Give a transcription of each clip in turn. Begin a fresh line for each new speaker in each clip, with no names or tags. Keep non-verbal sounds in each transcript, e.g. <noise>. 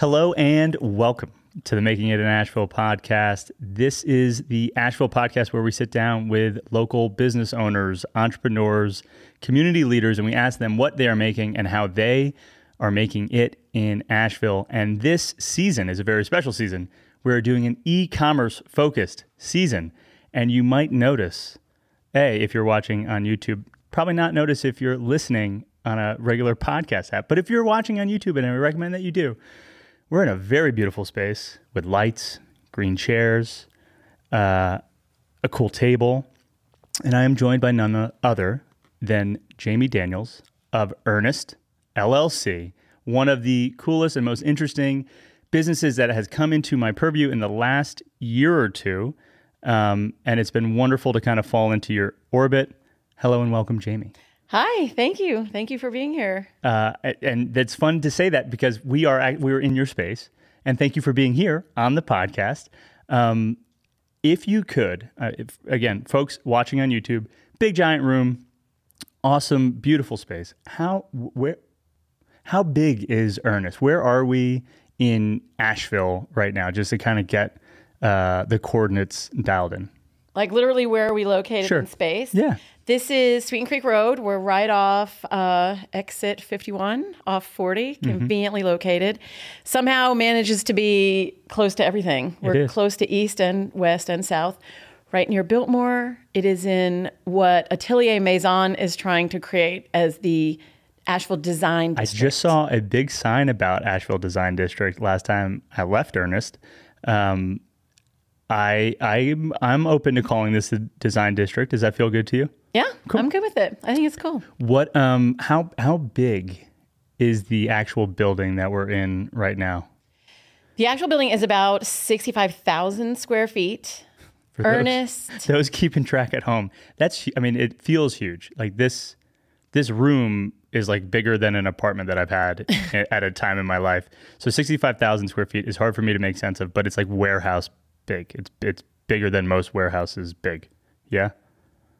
Hello and welcome to the Making It in Asheville podcast. This is the Asheville podcast where we sit down with local business owners, entrepreneurs, community leaders, and we ask them what they are making and how they are making it in Asheville. And this season is a very special season. We're doing an e commerce focused season. And you might notice, A, if you're watching on YouTube, probably not notice if you're listening on a regular podcast app. But if you're watching on YouTube, and I recommend that you do, we're in a very beautiful space with lights, green chairs, uh, a cool table, and I am joined by none other than Jami Daniels of Ernest LLC, one of the coolest and most interesting businesses that has come into my purview in the last year or two. Um, and it's been wonderful to kind of fall into your orbit. Hello and welcome, Jami.
Hi, thank you. Thank you for being here.
Uh, and it's fun to say that because we are we are in your space, and thank you for being here on the podcast. Um, if you could, uh, if, again, folks watching on YouTube, big giant room, awesome, beautiful space. How where how big is Ernest? Where are we in Asheville right now? Just to kind of get uh, the coordinates dialed in.
Like literally, where are we located
Sure.
in space?
Yeah.
This is Sweeten Creek Road. We're right off uh, exit 51 off 40,
Mm-hmm.
conveniently located. Somehow manages to be close to everything. We're close to east and west and south. Right near Biltmore. It is in what Atelier Maison is trying to create as the Asheville Design District.
I just saw a big sign about Asheville Design District last time I left Ernest. Um, I I'm I'm open to calling this the Design District. Does that feel good to you?
yeah, I'm good with it. I think it's cool.
What um how how big is the actual building that we're in right now?
The actual building is about 65,000 square feet. <laughs>
For those-
Ernest. <laughs>
Those keeping track at home. That's I mean it feels huge. Like this this room is like bigger than an apartment that I've had <laughs> at a time in my life. So 65,000 square feet is hard for me to make sense of, but it's like warehouse big. It's it's bigger than most warehouses big. Yeah.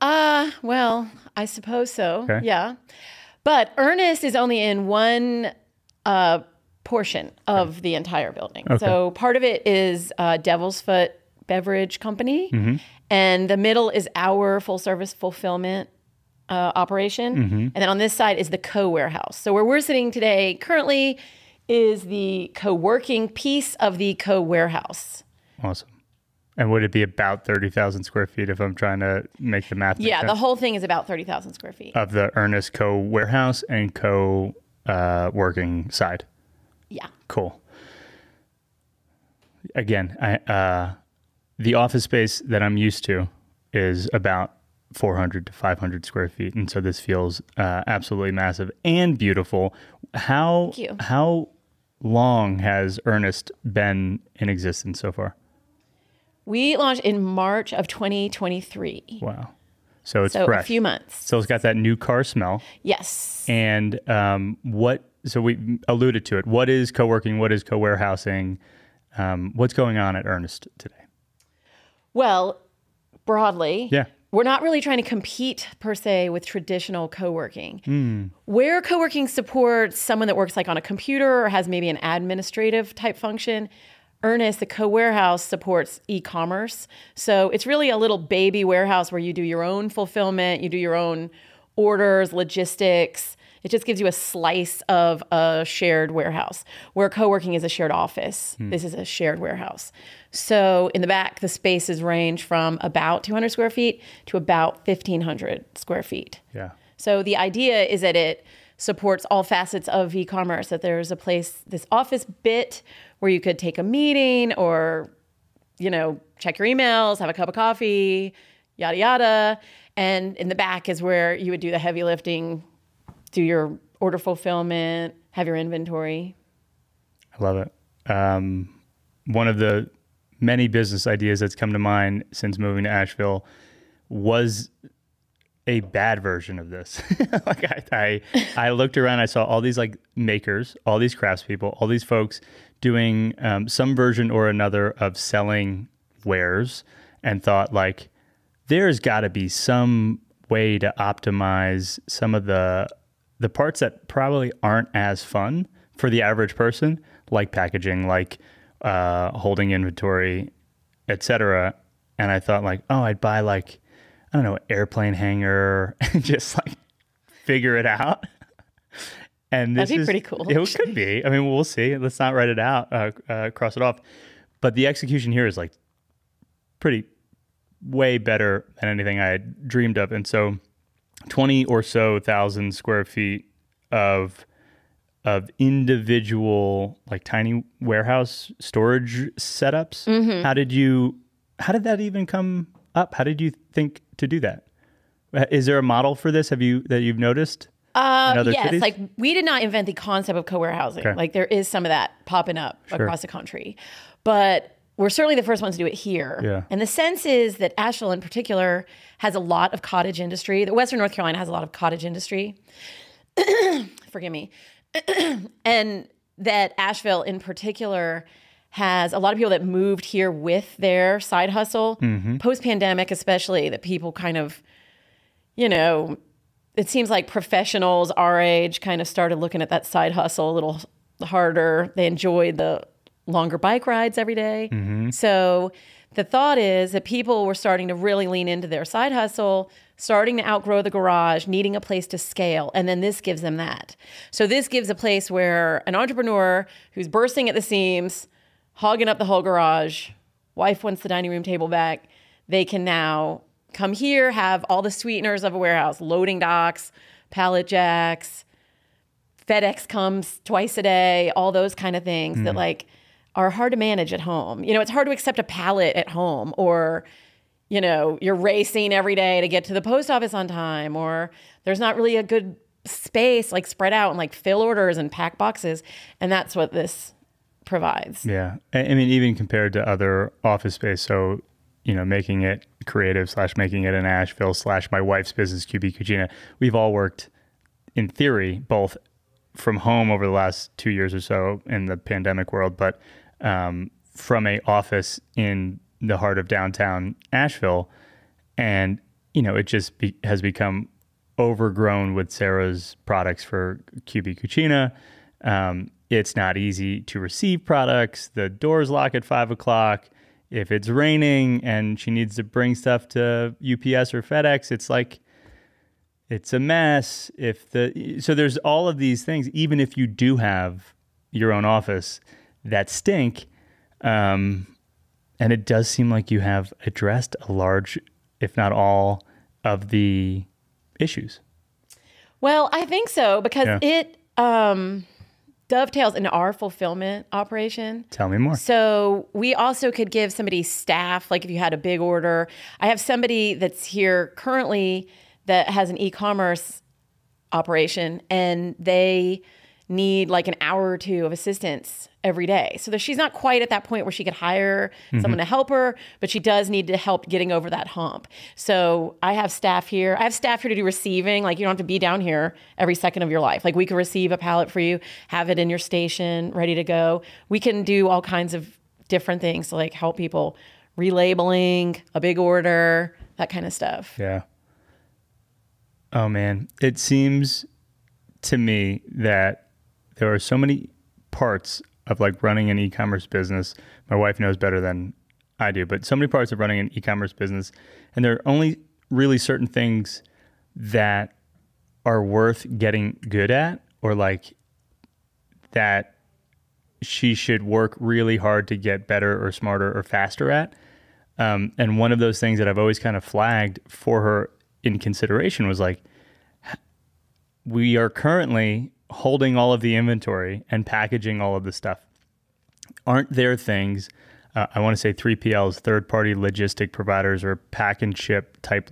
Uh, well, I suppose so.
Okay.
Yeah. But Ernest is only in one uh, portion of the entire building. Okay. So part of it is uh, Devil's Foot Beverage Company,
Mm-hmm.
and the middle is our full service fulfillment uh, operation.
Mm-hmm.
And then on this side is the co warehouse. So where we're sitting today currently is the co working piece of the co warehouse.
Awesome. And would it be about 30,000 square feet if I'm trying to make the math?
Yeah, the whole thing is about 30,000 square feet.
of the Ernest Co warehouse and co uh, working side.
yeah.
Cool. Again, I, uh, the office space that I'm used to is about 400 to 500 square feet, and so this feels uh, absolutely massive and beautiful. How how long has Ernest been in existence so far?
We launched in March of 2023.
Wow, so it's
So
fresh.
a few months.
so it's got that new car smell.
Yes.
And um, what? So we alluded to it. What is co-working? What is co-warehousing? Um, what's going on at Ernest today?
Well, broadly,
Yeah.
we're not really trying to compete per se with traditional co-working. Where co-working supports someone that works like on a computer or has maybe an administrative type function, Ernest, the co-warehouse supports e-commerce. So it's really a little baby warehouse where you do your own fulfillment, you do your own orders, logistics. It just gives you a slice of a shared warehouse. Where co-working is a shared office, hmm. this is a shared warehouse. So in the back, the spaces range from about 200 square feet to about 1,500 square feet.
Yeah.
So the idea is that it supports all facets of e-commerce. That there's a place, this office bit where you could take a meeting or, you know, check your emails, have a cup of coffee, yada yada. And in the back is where you would do the heavy lifting, do your order fulfillment, have your inventory.
I love it. Um, one of the many business ideas that's come to mind since moving to Asheville was a bad version of this. <laughs> like I, I, I looked around, I saw all these like makers, all these craftspeople, all these folks doing um, some version or another of selling wares, and thought like, there's got to be some way to optimize some of the the parts that probably aren't as fun for the average person, like packaging, like uh, holding inventory, etc. And I thought like, oh, I'd buy like I don't know, airplane hanger <laughs> and just like figure it out. And this
That'd be
is,
pretty cool,
It could be. I mean, we'll see. Let's not write it out, uh, uh, cross it off. But the execution here is like pretty way better than anything I had dreamed of. And so 20 or so thousand square feet of of individual like tiny warehouse storage setups.
Mm-hmm.
How did you how did that even come up? How did you think to do that? Uh, there a model for this? Have you that you've noticed?
Uh, yes,
cities?
like we did not invent the concept of co-warehousing.
Okay.
Like there is some of that popping up across the country, but we're certainly the first ones to do it here.
Yeah.
And the sense is that Asheville, in particular, has a lot of cottage industry. The Western North Carolina has a lot of cottage industry. <clears throat> Forgive me, <clears throat> and that Asheville, in particular. Has a lot of people that moved here with their side hustle
Mm-hmm.
post pandemic, especially that people kind of, you know, it seems like professionals our age kind of started looking at that side hustle a little harder. They enjoyed the longer bike rides every day. Mm-hmm. So the thought is that people were starting to really lean into their side hustle, starting to outgrow the garage, needing a place to scale. And then this gives them that. So this gives a place where an entrepreneur who's bursting at the seams, hogging up the whole garage, wife wants the dining room table back, they can now come here, have all the sweeteners of a warehouse, loading docks, pallet jacks, FedEx comes twice a day, all those kind of things that hmm. like are hard to manage at home. You know, it's hard to accept a pallet at home or you know, you're racing every day to get to the post office on time or there's not really a good space like spread out and like fill orders and pack boxes and that's what this provides.
Yeah, I I mean, even compared to other office space, so you know, making it creative slash making it in Asheville slash my wife's business, QB Cucina, we've all worked in theory both from home over the last two years or so in the pandemic world, but um, from a office in the heart of downtown Asheville, and you know, it just be, has become overgrown with Sarah's products for QB Cucina. Um, it's not easy to receive products. The doors lock at five o'clock. If it's raining and she needs to bring stuff to UPS or FedEx, it's like it's a mess. If the so there's all of these things. Even if you do have your own office, that stink. Um, and it does seem like you have addressed a large, if not all, of the issues.
Well, I think so because
Yeah.
it um, dovetails into our fulfillment operation.
Tell me more.
So we also could give somebody staff, like if you had a big order. I have somebody that's here currently that has an e-commerce operation, and they need like an hour or two of assistance every day. So that she's not quite at that point where she could hire mm-hmm. someone to help her, but she does need to help getting over that hump. So I have staff here. I have staff here to do receiving. Like you don't have to be down here every second of your life. Like we can receive a pallet for you, have it in your station, ready to go. We can do all kinds of different things to like help people relabeling, a big order, that kind of stuff.
Yeah. Oh man, it seems to me that there are so many parts of like running an e-commerce business. My wife knows better than I do, but so many parts of running an e-commerce business and there are only really certain things that are worth getting good at or like that she should work really hard to get better or smarter or faster at. Um, and one of those things that I've always kind of flagged for her in consideration was like, we are currently holding all of the inventory and packaging all of the stuff. Aren't there things, uh, I want to say 3PLs, third party logistic providers, or pack and ship type,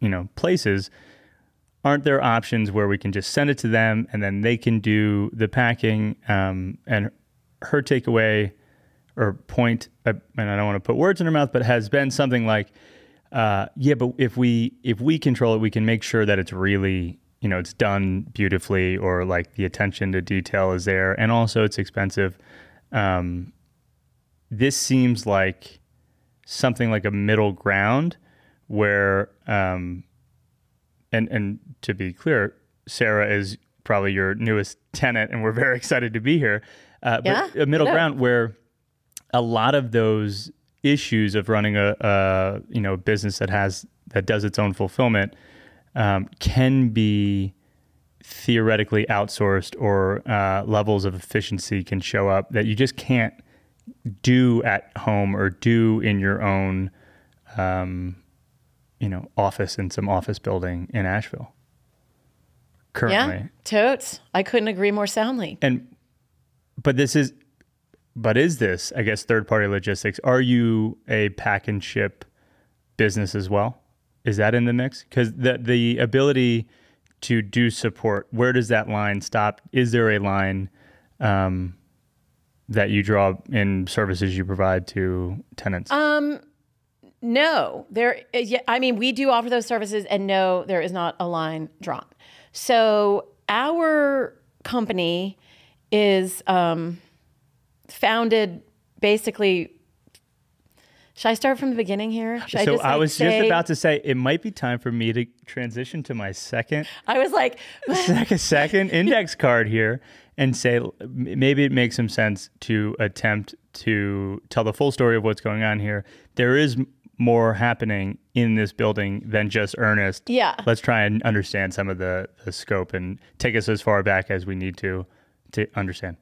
you know, places? Aren't there options where we can just send it to them and then they can do the packing? Um, and her takeaway or point, uh, and I don't want to put words in her mouth, but has been something like, uh, yeah, but if we if we control it, we can make sure that it's really you know it's done beautifully, or like the attention to detail is there, and also it's expensive. Um, this seems like something like a middle ground where, um, and and to be clear, Sarah is probably your newest tenant, and we're very <laughs> excited to be here. uh, but
Yeah,
a middle ground where a lot of those issues of running a, a you know business that has that does its own fulfillment um, can be theoretically outsourced or uh, levels of efficiency can show up that you just can't do at home or do in your own um, you know office in some office building in Asheville currently
Yeah, totes. I couldn't agree more soundly.
and but this is but is this i guess third party logistics are you a pack and ship business as well is that in the mix because the the ability to do support where does that line stop is there a line um, that you draw in services you provide to tenants
No, there. Yeah, I mean, we do offer those services, and no, there is not a line drawn. So our company is um, founded basically. Should I start from the beginning here? Should
so
just,
I
like,
was just about to say it might be time for me to transition to my second
I was like, <laughs>
second, second <laughs> index card here and say maybe it makes some sense to attempt to tell the full story of what's going on here. There is more happening in this building than just Ernest.
Yeah.
Let's try and understand some of the, the scope and take us as far back as we need to to understand.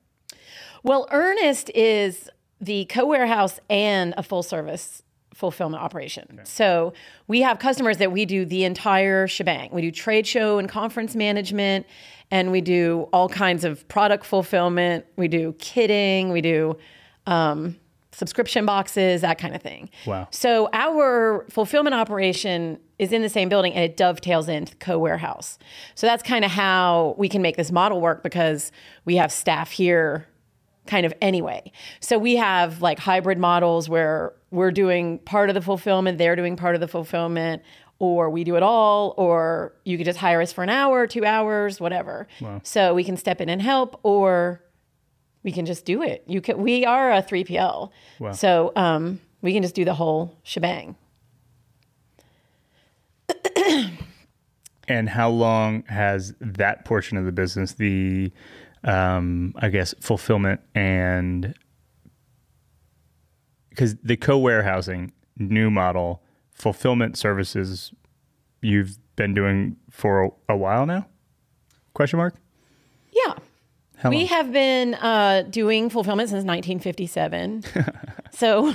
Well, Ernest is the co warehouse and a full service fulfillment operation. So we have customers that we do the entire shebang. We do trade show and conference management, and we do all kinds of product fulfillment. We do kitting, we do um, subscription boxes, that kind of thing.
Wow.
So our fulfillment operation is in the same building and it dovetails into the co-warehouse. So that's kind of how we can make this model work because we have staff here kind of anyway. So we have like hybrid models where we're doing part of the fulfillment, they're doing part of the fulfillment, or we do it all, or you could just hire us for an hour, two hours, whatever. So we can step in and help, or we can just do it. You can. We are a three PL,
Wow.
so um, we can just do the whole shebang.
And how long has that portion of the business, the um, I guess fulfillment and because the co-warehousing new model fulfillment services you've been doing for a, a while now? Question mark.
Yeah.
How
we
long?
have been uh, doing fulfillment since 1957. <laughs> so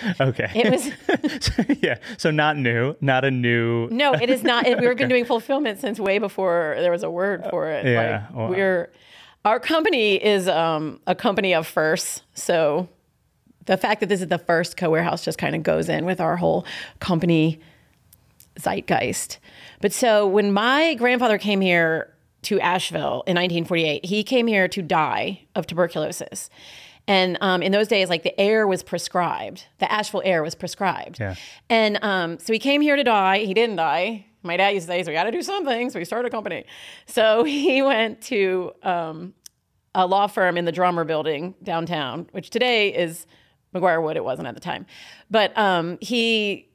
<laughs>
Okay.
it was <laughs>
yeah. So not new, not a new. <laughs>
no, it is not. We've been doing fulfillment since way before there was a word for it.
Yeah,
Like,
wow.
we're our company is um, a company of firsts. So the fact that this is the first co-warehouse just kind of goes in with our whole company zeitgeist. But so when my grandfather came here to Asheville in 1948, he came here to die of tuberculosis. And um, in those days, like the air was prescribed, the Asheville air was prescribed.
Yeah.
And um, so he came here to die. He didn't die. My dad used to say, so we got to do something. So we started a company. So <laughs> he went to um, a law firm in the Drhumor Building downtown, which today is McGuire Wood. It wasn't at the time, but um, he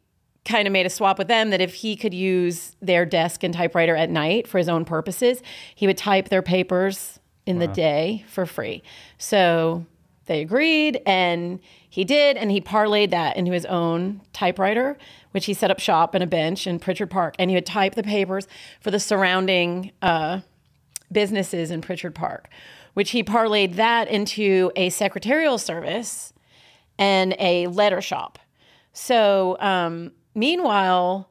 kind of made a swap with them that if he could use their desk and typewriter at night for his own purposes, he would type their papers in the day for free. So they agreed, and he did, and he parlayed that into his own typewriter, which he set up shop and a bench in Pritchard Park, and he would type the papers for the surrounding. Uh, businesses in Pritchard Park, which he parlayed that into a secretarial service and a letter shop. So, um, meanwhile,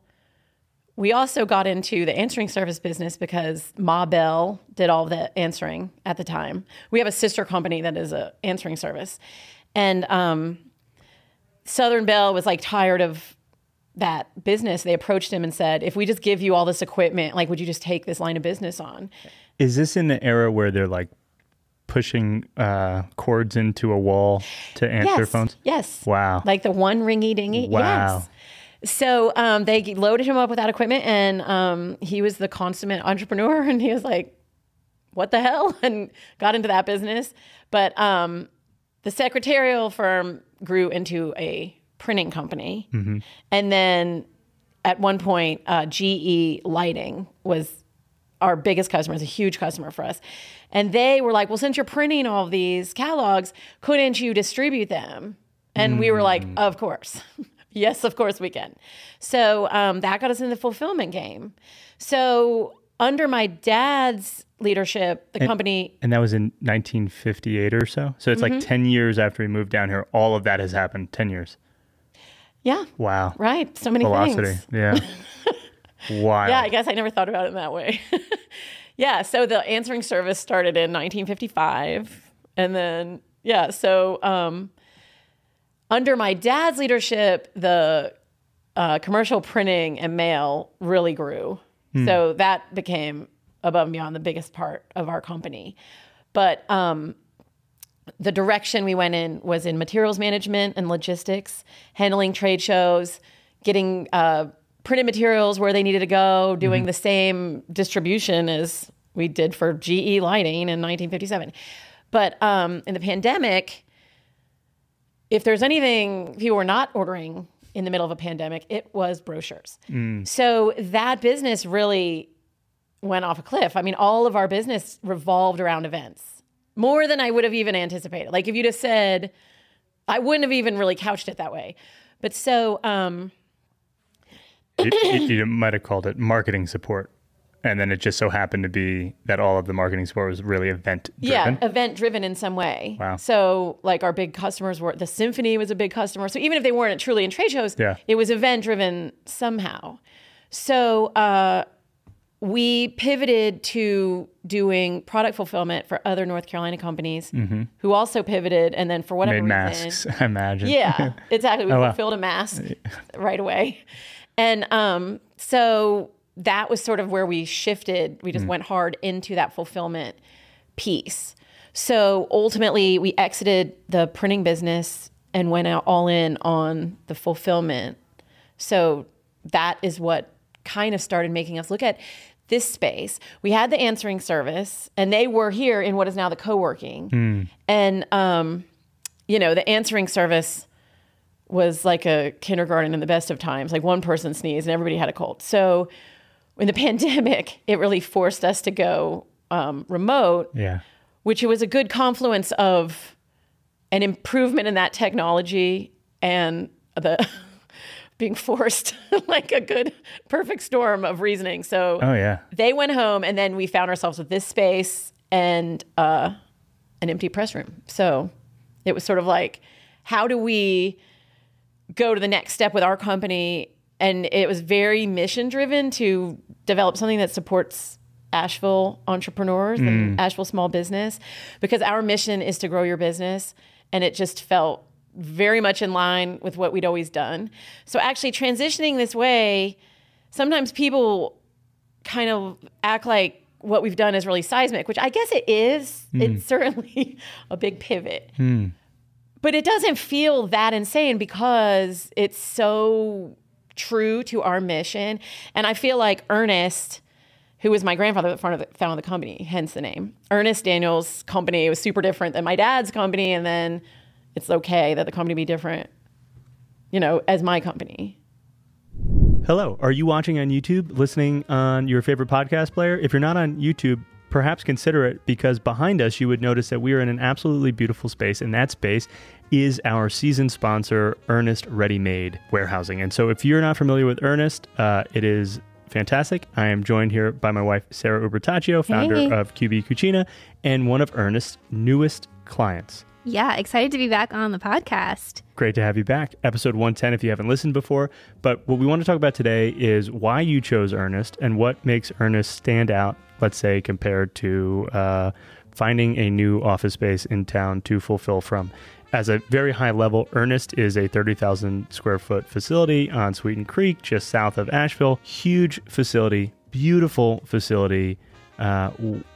we also got into the answering service business because Ma Bell did all the answering at the time. We have a sister company that is a answering service, and um, Southern Bell was like tired of that business. They approached him and said, "If we just give you all this equipment, like, would you just take this line of business on?"
Is this in the era where they're like pushing uh, cords into a wall to answer
yes.
phones?
Yes.
Wow.
Like the one ringy dingy.
Wow.
Yes. So um, they loaded him up with that equipment, and um, he was the consummate entrepreneur. <laughs> And he was like, "What the hell?" <laughs> and got into that business. But um, the secretarial firm grew into a printing company, and then at one point, uh, GE Lighting was our biggest customer, is a huge customer for us. And they were like, well, since you're printing all these catalogs, couldn't you distribute them? And we were like, of course. <laughs> yes, of course we can. So um, that got us in the fulfillment game. So under my dad's leadership, the company
And that was in 1958 or so. So it's
Mm-hmm.
like 10 years after we moved down here. All of that has happened. 10 years.
Yeah,
Wow.
right. So many
Velocity.
things.
Yeah. <laughs> wow.
Yeah, I guess I never thought about it in that way. <laughs> yeah, so the answering service started in 1955. And then, yeah, so um, under my dad's leadership, the uh, commercial printing and mail really grew. So that became above and beyond the biggest part of our company. But um, the direction we went in was in materials management and logistics, handling trade shows, getting uh, printed materials where they needed to go, doing the same distribution as we did for GE Lighting in 1957. But um, in the pandemic, if there's anything people were not ordering in the middle of a pandemic, it was brochures. So that business really went off a cliff. I mean, all of our business revolved around events more than I would have even anticipated. Like if you'd have said, I wouldn't have even really couched it that way. But so, um,
you, you- you might have called it marketing support. And then it just so happened to be that all of the marketing support was really event driven.
yeah, event driven in some way.
Wow.
So like our big customers were the symphony was a big customer. So even if they weren't truly in trade shows,
Yeah.
it was event driven somehow. So uh, we pivoted to doing product fulfillment for other North Carolina companies who also pivoted and then for whatever
Made
reason,
masks, <laughs> I imagine.
Yeah, exactly. We <laughs>
Oh, wow.
fulfilled a mask <laughs> right away. And um, so that was sort of where we shifted. We just
Mm.
went hard into that fulfillment piece. So ultimately, we exited the printing business and went out all in on the fulfillment. So that is what kind of started making us look at this space. We had the answering service, and they were here in what is now the co working. And, um, you know, the answering service was like a kindergarten in the best of times. Like one person sneezed and everybody had a cold. So in the <laughs> pandemic, it really forced us to go um, remote,
Yeah.
which was a good confluence of an improvement in that technology and the <laughs> being forced <laughs> like a good perfect storm of reasoning. So
Oh, yeah.
they went home and then we found ourselves with this space and uh, an empty press room. So it was sort of like, how do we go to the next step with our company? And it was very mission driven to develop something that supports Asheville entrepreneurs and mm. Asheville small business because our mission is to grow your business. And it just felt very much in line with what we'd always done. So actually transitioning this way, sometimes people kind of act like what we've done is really seismic, which I guess it is. Hmm. It's certainly <laughs> a big pivot. Hmm. But it doesn't feel that insane because it's so true to our mission. And I feel like Ernest, who was my grandfather that founded the, founded the company, hence the name, Ernest Daniels' company was super different than my dad's company. And then it's okay that the company be different, you know, as my company.
Hello. Are you watching on YouTube, listening on your favorite podcast player? If you're not on YouTube, perhaps consider it because behind us you would notice that we are in an absolutely beautiful space, and that space is our season sponsor, Ernest Ready Made Warehousing. And so if you're not familiar with Ernest, uh, it is fantastic. I am joined here by my wife, Sarah Ubertaccio, founder
Hey.
of QB Cucina, and one of Ernest's newest clients.
Yeah, excited to be back on the podcast.
Great to have you back. Episode 110 if you haven't listened before. But what we want to talk about today is why you chose Ernest and what makes Ernest stand out, let's say, compared to uh, finding a new office space in town to fulfill from. As a very high level, Ernest is a 30,000 square foot facility on Sweeten Creek, just south of Asheville. Huge facility, beautiful facility. Uh,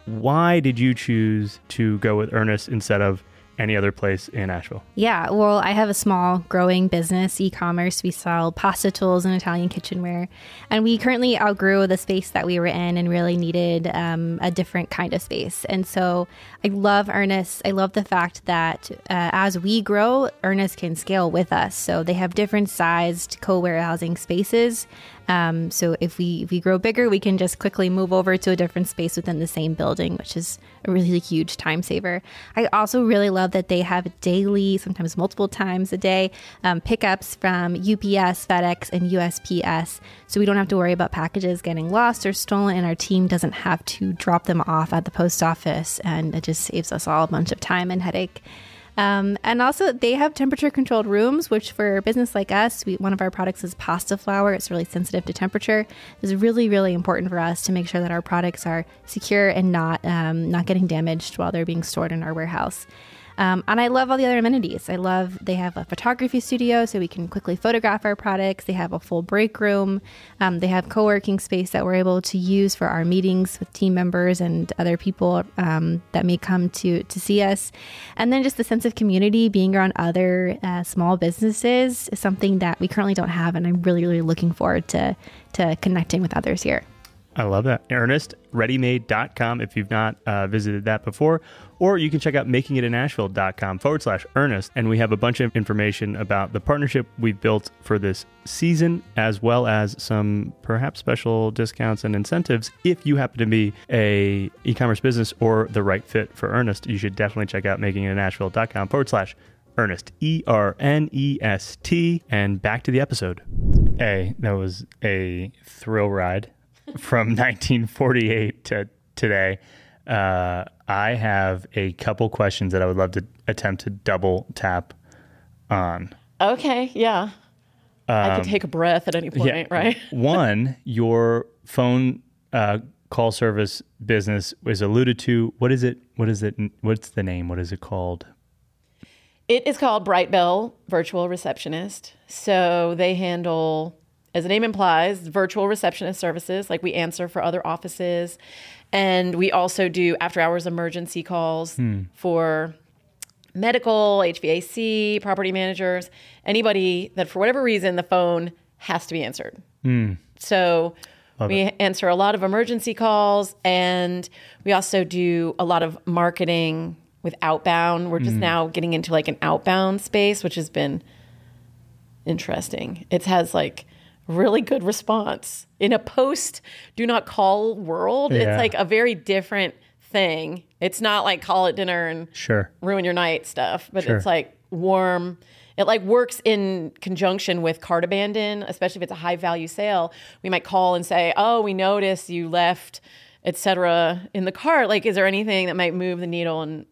why did you choose to go with Ernest instead of any other place in Asheville?
Yeah, well, I have a small growing business, e commerce. We sell pasta tools and Italian kitchenware. And we currently outgrew the space that we were in and really needed um, a different kind of space. And so I love Ernest. I love the fact that uh, as we grow, Ernest can scale with us. So they have different sized co warehousing spaces. Um, so if we if we grow bigger, we can just quickly move over to a different space within the same building, which is a really huge time saver. I also really love that they have daily, sometimes multiple times a day, um, pickups from UPS, FedEx, and USPS. So we don't have to worry about packages getting lost or stolen, and our team doesn't have to drop them off at the post office, and it just saves us all a bunch of time and headache. Um, and also, they have temperature controlled rooms, which for a business like us, we, one of our products is pasta flour. It's really sensitive to temperature. It's really, really important for us to make sure that our products are secure and not um, not getting damaged while they're being stored in our warehouse. Um, and I love all the other amenities. I love they have a photography studio so we can quickly photograph our products. They have a full break room. Um, they have co working space that we're able to use for our meetings with team members and other people um, that may come to, to see us. And then just the sense of community, being around other uh, small businesses is something that we currently don't have. And I'm really, really looking forward to, to connecting with others here.
I love that. Ernest, readymade.com if you've not uh, visited that before. Or you can check out makingitinasheville.com forward slash Ernest. And we have a bunch of information about the partnership we've built for this season, as well as some perhaps special discounts and incentives. If you happen to be a e-commerce business or the right fit for Ernest, you should definitely check out makingitinasheville.com forward slash Ernest, E R N E S T. And back to the episode. A, that was a thrill ride from <laughs> 1948 to today. Uh, I have a couple questions that I would love to attempt to double tap on.
Okay, yeah. I could take a breath at any point, right? <laughs>
One, your phone uh, call service business was alluded to. What is it? What is it? What's the name? What is it called?
It is called Bright Bell Virtual Receptionist. So they handle, as the name implies, virtual receptionist services. Like we answer for other offices. And we also do after hours emergency calls hmm. for medical, HVAC, property managers, anybody that for whatever reason the phone has to be answered. Hmm. So we answer a lot of emergency calls and we also do a lot of marketing with outbound. We're just hmm. now getting into like an outbound space, which has been interesting. It has like really good response in a post do not call world.
Yeah.
It's like a very different thing. It's not like call at dinner and
Sure.
ruin your night stuff, but
Sure.
it's like warm. It like works in conjunction with cart abandon, especially if it's a high value sale. We might call and say, "Oh, we noticed you left, etc." in the cart. Like, is there anything that might move the needle and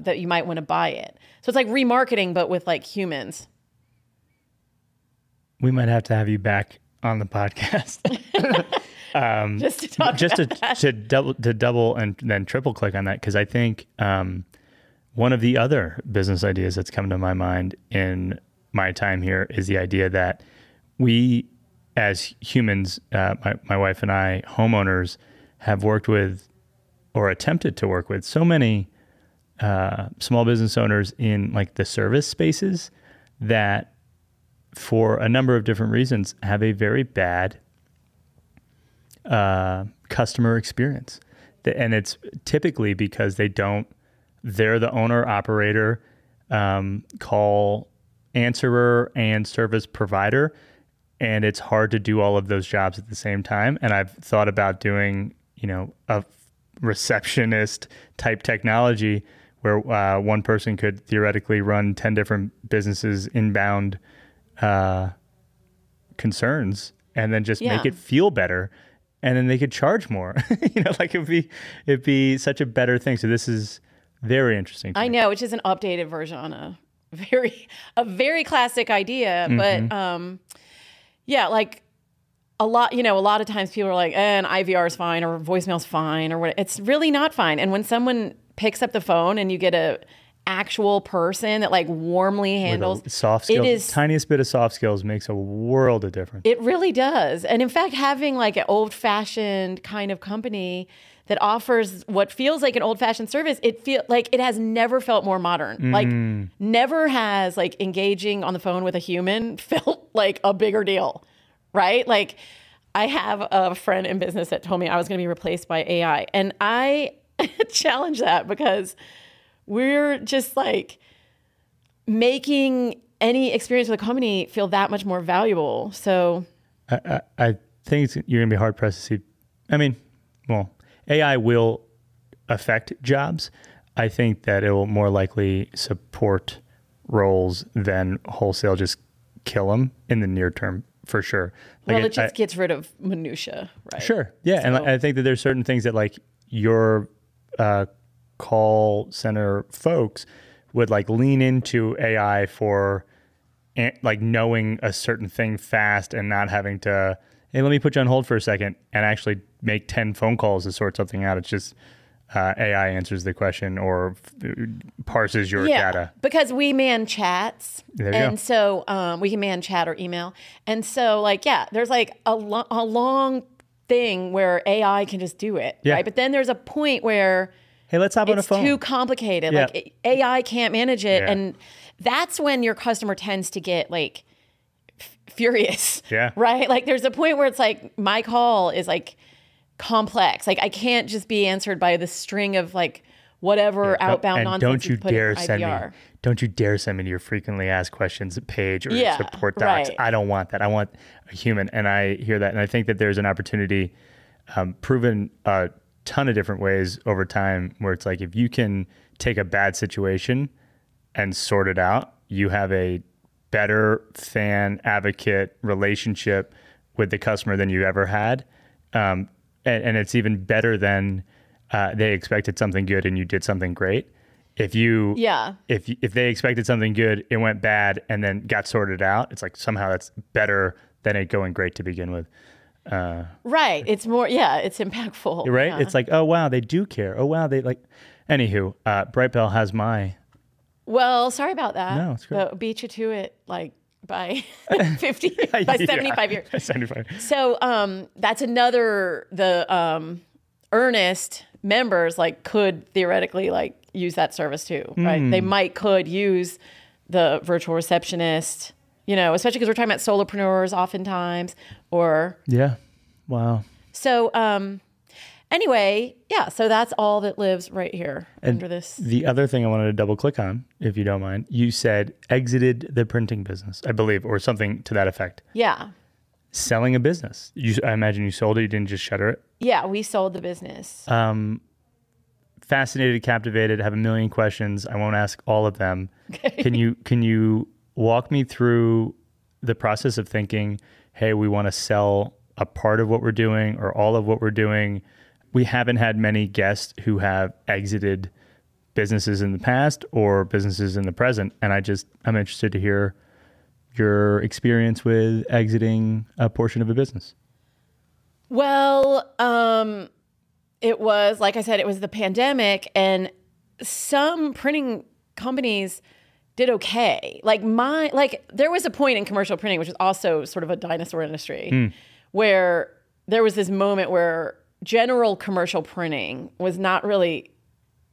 that you might want to buy it? So it's like remarketing, but with like humans.
We might have to have you back on the podcast. <laughs>
Just to talk
just to, to double to double and then triple click on that because I think um, one of the other business ideas that's come to my mind in my time here is the idea that we as humans, uh, my, my wife and I, homeowners, have worked with or attempted to work with so many uh, small business owners in like the service spaces that for a number of different reasons have a very bad uh, customer experience. And it's typically because they don't, they're the owner operator, um, call answerer and service provider. And it's hard to do all of those jobs at the same time. And I've thought about doing, you know, a receptionist type technology where uh, one person could theoretically run 10 different businesses inbound uh, concerns and then just make it feel better and then they could charge more <laughs> you know like it'd be it'd be such a better thing so this is very interesting
I
me.
know, which is an updated version on a <laughs> very a very classic idea, but um yeah, like a lot, you know, a lot of times people are like, eh, an IVR is fine or voicemail's fine or what. It's really not fine. And when someone picks up the phone and you get a actual person that like warmly handles
soft skills
it is
tiniest bit of soft skills makes a world of difference
it really does. And in fact, having like an old fashioned kind of company that offers what feels like an old fashioned service, it feel like it has never felt more modern. Like mm. never has like engaging on the phone with a human <laughs> felt like a bigger deal. Right? Like I have a friend in business that told me I was going to be replaced by AI. And I <laughs> challenge that because we're just like making any experience with a company feel that much more valuable. So
I, I, I think it's, you're going to be hard pressed to see. I mean, well, AI will affect jobs. I think that it will more likely support roles than wholesale just kill them in the near term for sure. Like
well,
it-
just
I-
gets rid of minutia, right?
Sure. Yeah. and
So-
I think that there's certain things that like your uh, call center folks would like lean into AI for like knowing a certain thing fast and not having to, hey, let me put you on hold for a second and actually make 10 phone calls to sort something out. It's just uh, AI answers the question or f- parses your
yeah,
data.
because we man chats, and
go.
so um, we can man chat or email, and so like yeah, there's like a, lo- a long thing where AI can just do it,
Yeah.
right? But then there's a point where
Hey, let's hop on a phone.
it's too complicated.
Yeah.
Like AI can't manage it,
Yeah.
and that's when your customer tends to get like f- furious.
Yeah. <laughs>
Right. Like there's a point where it's like my call is like complex. Like I can't just be answered by the string of like whatever
Don't-
outbound
and
nonsense.
don't you
is put in
dare send me don't you dare send me your frequently asked questions page or
Yeah,
support docs
right.
i don't want that i want a human and i hear that and i think that there's an opportunity um, proven a ton of different ways over time where it's like if you can take a bad situation and sort it out you have a better fan advocate relationship with the customer than you ever had. Um, and, and it's even better than uh, they expected something good and you did something great. If you
Yeah.
if if they expected something good it went bad and then got sorted out it's like somehow that's better than it going great to begin with
Right. It's more. Yeah. It's impactful.
right
Yeah.
it's like oh wow they do care oh wow they like anywho uh bright bell has my
well, sorry about that.
No, it's great.
But beat you to it like by <laughs> <laughs> 50, by 75 years. <laughs>
75
So um, that's another the um, Ernest members like could theoretically like use that service too, right?
Hmm.
They might could use the virtual receptionist, you know, especially because we're talking about solopreneurs oftentimes, or
yeah wow
so. Um, anyway, yeah. So that's all that lives right here under this.
the other thing i wanted to double click on if you don't mind you said exited the printing business i believe or something to that effect
Yeah,
selling a business you i imagine you sold it you didn't just shutter it
yeah. We sold the business.
Um, fascinated, captivated, have a million questions. I won't ask all of them. Can you can you walk me through the process of thinking, hey, we want to sell a part of what we're doing or all of what we're doing? We haven't had many guests who have exited businesses in the past or businesses in the present, and I just I'm interested to hear your experience with exiting a portion of a business.
Well, um, it was like I said, it was the pandemic, and some printing companies did okay. Like my, like there was a point in commercial printing, which is also sort of a dinosaur industry, hmm. where there was this moment where general commercial printing was not really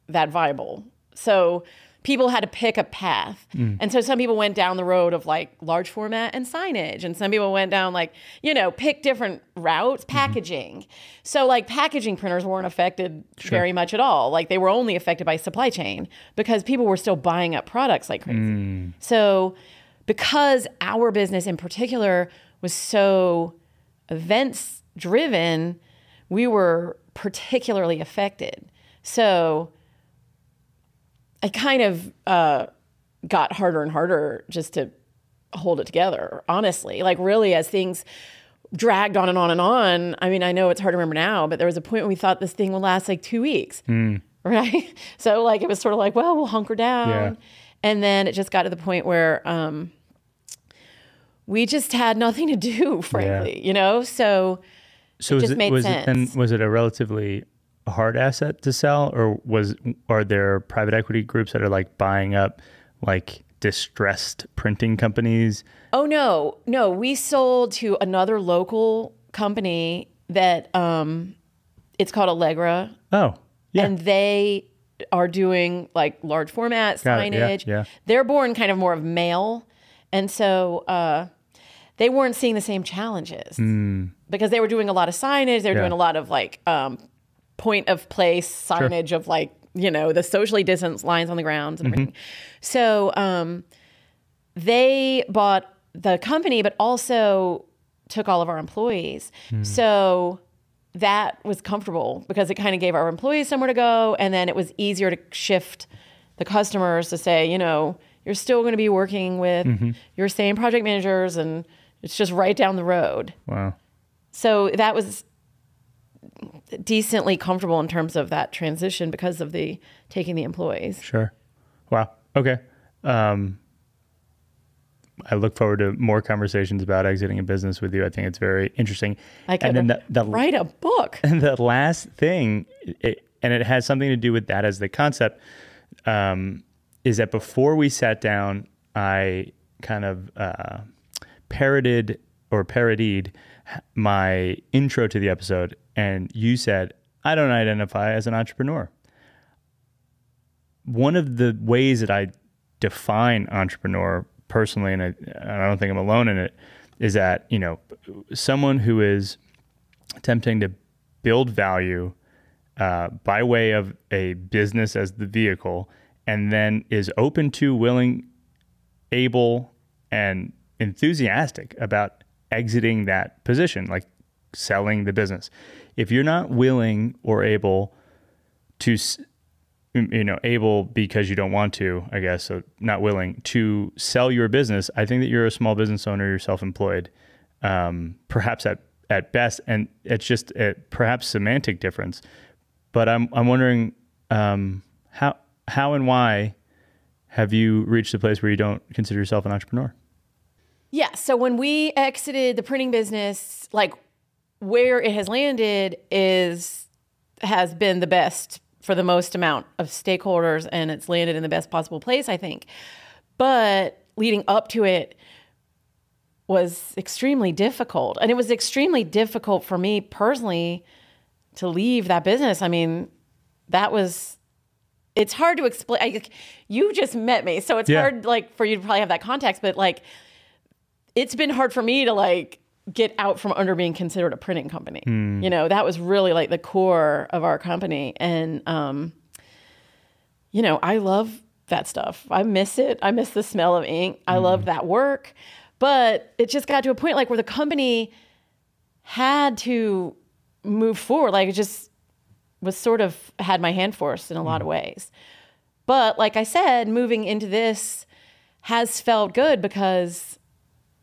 that viable. So people had to pick a path. Mm. And so some people went down the road of like large format and signage. And some people went down like, you know, pick different routes, mm-hmm. packaging. So like packaging printers weren't affected very much at all. Like they were only affected by supply chain because people were still buying up products like crazy. Mm. So because our business in particular was so events driven, we were particularly affected. So I kind of uh, got harder and harder just to hold it together, honestly. Like, really, as things dragged on and on and on. I mean, I know it's hard to remember now, but there was a point when we thought this thing would last like two weeks, right? <laughs> So, like, it was sort of like, well, we'll hunker down.
Yeah.
And then it just got to the point where um, we just had nothing to do, <laughs> frankly, you know? So,
So
It
was
just
it,
made
was it then was it a relatively hard asset to sell, or was are there private equity groups that are like buying up like distressed printing companies?
Oh no, no, we sold to another local company that um it's called Allegra
Oh, yeah,
and they are doing like large format
Got it, yeah,
signage.
yeah.
They're born kind of more of mail. And so uh they weren't seeing the same challenges because they were doing a lot of signage. They were.
Yeah.
doing a lot of like um, point of place signage of like, you know, the socially distanced lines on the grounds and mm-hmm. everything. So um, they bought the company, but also took all of our employees. Hmm. So that was comfortable because it kind of gave our employees somewhere to go. And then it was easier to shift the customers to say, you know, you're still going to be working with mm-hmm. your same project managers and it's just right down the road.
Wow.
So that was decently comfortable in terms of that transition because of the taking the employees.
Sure. Wow. Okay. Um, I look forward to more conversations about exiting a business with you. I think it's very interesting.
I could
and then the, the
write a book. <laughs>
And the last thing, it, and it has something to do with that as the concept, um, is that before we sat down, I kind of uh, parroted or parodied my intro to the episode, and you said, I don't identify as an entrepreneur. One of the ways that I define entrepreneur personally, and I, I don't think I'm alone in it, is that, you know, someone who is attempting to build value uh, by way of a business as the vehicle, and then is open to, willing, able, and enthusiastic about exiting that position, like selling the business. If you're not willing or able to, you know, able because you don't want to, I guess, so not willing to sell your business, I think that you're a small business owner, you're self-employed, um, perhaps at at best, and it's just a perhaps semantic difference. But I'm I'm wondering um, how how and why have you reached a place where you don't consider yourself an entrepreneur?
Yeah. So when we exited the printing business, like where it has landed is has been the best for the most amount of stakeholders and it's landed in the best possible place, I think. But leading up to it was extremely difficult. And it was extremely difficult for me personally to leave that business. I mean, that was it's hard to explain. I, you just met me, so it's
Yeah.
hard like for you to probably have that context, but like it's been hard for me to like get out from under being considered a printing company. Hmm. You know, that was really like the core of our company. And, um, you know, I love that stuff. I miss it. I miss the smell of ink. I love hmm. that work. But it just got to a point like where the company had to move forward. Like it just was sort of had my hand forced in a lot of hmm. ways. But like I said, moving into this has felt good because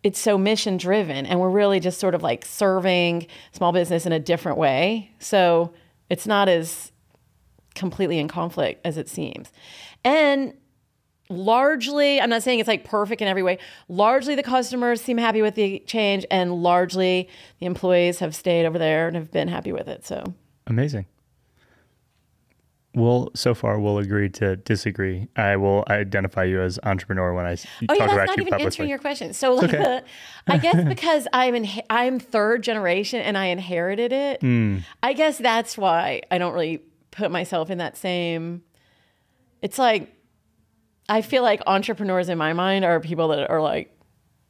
it's so mission driven and we're really just sort of like serving small business in a different way. So it's not as completely in conflict as it seems. And largely, I'm not saying it's like perfect in every way. Largely the customers seem happy with the change and largely the employees have stayed over there and have been happy with it. So
Amazing. We'll so far we'll agree to disagree. I will identify you as entrepreneur when I
Oh
talk
yeah,
about
that's not
you
even
publicly.
answering your question. So like,
okay. <laughs>
I guess because I'm in, I'm third generation and I inherited it.
Hmm.
I guess that's why I don't really put myself in that same. It's like I feel like entrepreneurs in my mind are people that are like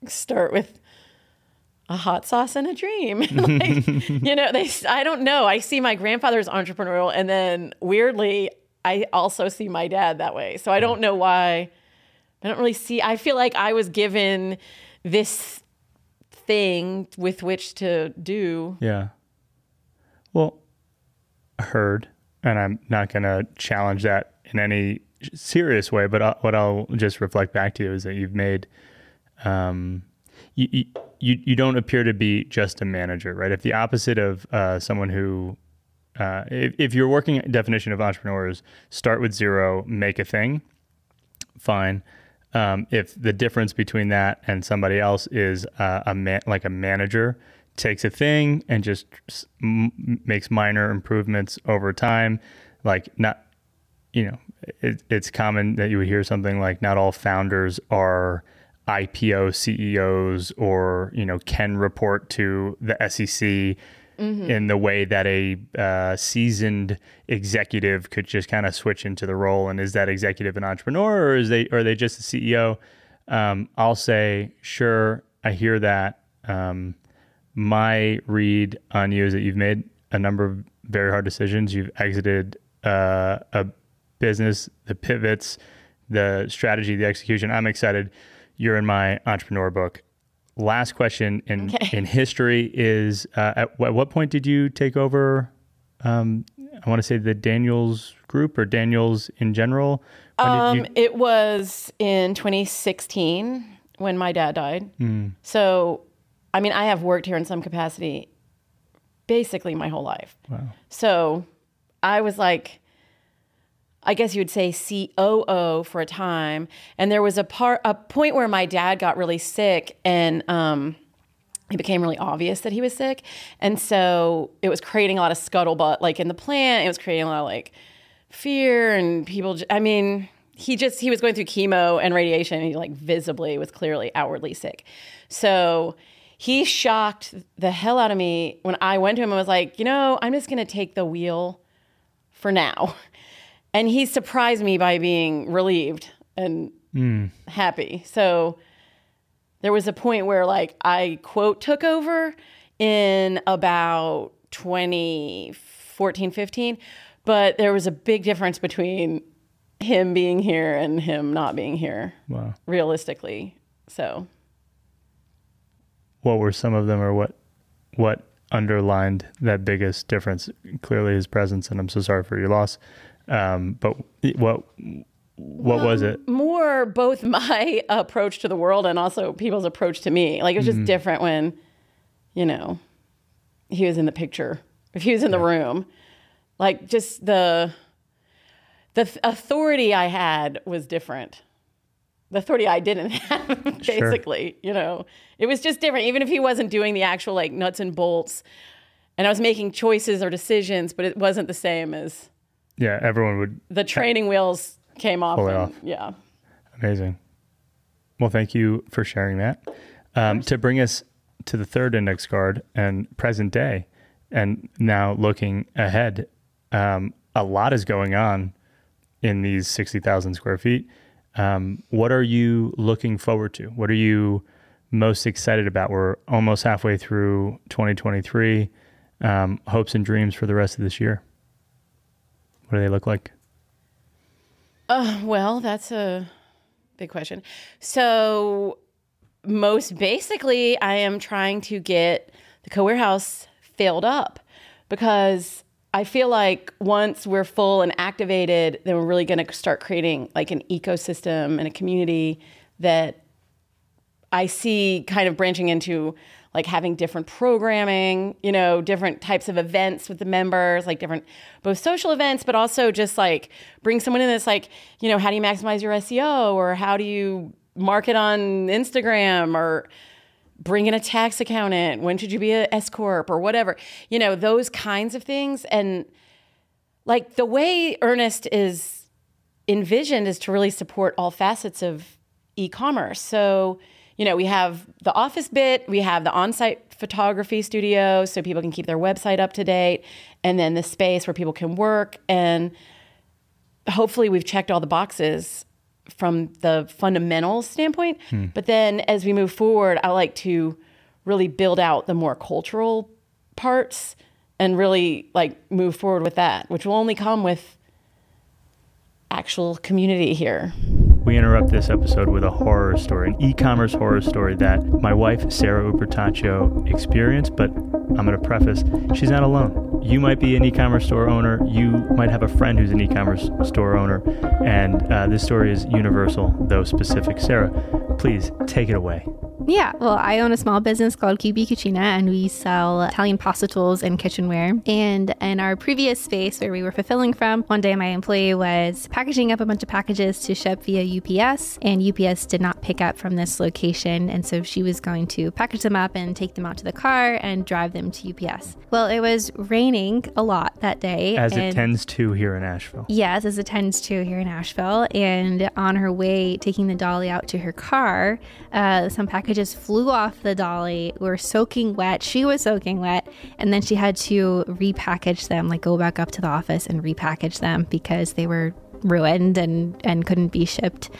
start with a hot sauce and a dream. <laughs> like, you know, they I don't know. I see my grandfather's entrepreneurial and then weirdly I also see my dad that way. So I don't know why I don't really see I feel like I was given this thing with which to do.
Yeah. Well, heard, and I'm not going to challenge that in any serious way. But I, what I'll just reflect back to you is that you've made, um, you, you you don't appear to be just a manager, right? If the opposite of uh, someone who, uh, if, if your working definition of entrepreneurs start with zero, make a thing, fine. Um, if the difference between that and somebody else is uh, a man, like a manager takes a thing and just makes minor improvements over time, like not, you know, it, it's common that you would hear something like not all founders are IPO CEOs or you know can report to the SEC in the way that a uh, seasoned executive could just kind of switch into the role. And is that executive an entrepreneur or is they or are they just a CEO? Um, I'll say sure. I hear that. Um, my read on you is that you've made a number of very hard decisions. You've exited uh, a business, the pivots, the strategy, the execution. I'm excited. You're in my entrepreneur book. last question in okay. in history is uh, at, at, what point did you take over? Um, I want to say the Daniels group or Daniels in general.
Um, you... It was in 2016 when my dad died. Mm. So, I mean, I have worked here in some capacity basically my whole life. Wow. So, I was like I guess you would say COO for a time. And there was a part, a point where my dad got really sick and, um, it became really obvious that he was sick. And so it was creating a lot of scuttlebutt, like in the plant, it was creating a lot of like fear and people, I mean, he just, he was going through chemo and radiation and he like visibly was clearly outwardly sick. So he shocked the hell out of me when I went to him and was like, you know, I'm just going to take the wheel for now. <laughs> and he surprised me by being relieved and mm. happy. So there was a point where like I quote took over in about 2014 15 but there was a big difference between him being here and him not being here. Wow. Realistically. So
what were some of them or what what underlined that biggest difference? Clearly his presence and I'm so sorry for your loss. Um, but what what um, was it?
More both <laughs> my approach to the world and also people's approach to me. Like it was just mm-hmm. different when, you know, he was in the picture. If he was in yeah. the room, like just the the authority I had was different. The authority I didn't <laughs> have, basically, sure. you know, it was just different. Even if he wasn't doing the actual like nuts and bolts, and I was making choices or decisions, but it wasn't the same as
yeah, everyone would.
The training wheels came off. And, off. Yeah.
Amazing. Well, thank you for sharing that. Um, to bring us to the third index card and present day, and now looking ahead, um, a lot is going on in these 60,000 square feet. Um, what are you looking forward to? What are you most excited about? We're almost halfway through 2023. Um, hopes and dreams for the rest of this year. What do they look like?
Uh, well, that's a big question. So, most basically, I am trying to get the co warehouse filled up because I feel like once we're full and activated, then we're really going to start creating like an ecosystem and a community that I see kind of branching into like having different programming, you know, different types of events with the members, like different both social events, but also just like bring someone in that's like, you know, how do you maximize your SEO or how do you market on Instagram or bring in a tax accountant? When should you be a S corp or whatever? You know, those kinds of things and like the way Ernest is envisioned is to really support all facets of e-commerce. So you know, we have the office bit, we have the on site photography studio so people can keep their website up to date, and then the space where people can work. And hopefully, we've checked all the boxes from the fundamental standpoint. Hmm. But then as we move forward, I like to really build out the more cultural parts and really like move forward with that, which will only come with actual community here.
We interrupt this episode with a horror story, an e commerce horror story that my wife, Sarah Ubertaccio, experienced, but I'm going to preface she's not alone. You might be an e commerce store owner, you might have a friend who's an e commerce store owner, and uh, this story is universal, though specific. Sarah, please take it away.
Yeah, well, I own a small business called QB Cucina, and we sell Italian pasta tools and kitchenware. And in our previous space where we were fulfilling from, one day my employee was packaging up a bunch of packages to ship via UPS, and UPS did not pick up from this location. And so she was going to package them up and take them out to the car and drive them to UPS. Well, it was raining a lot that day.
As it tends to here in Asheville.
Yes, as it tends to here in Asheville. And on her way taking the dolly out to her car, uh, some packages packages flew off the dolly, were soaking wet. She was soaking wet. And then she had to repackage them, like go back up to the office and repackage them because they were ruined and, and couldn't be shipped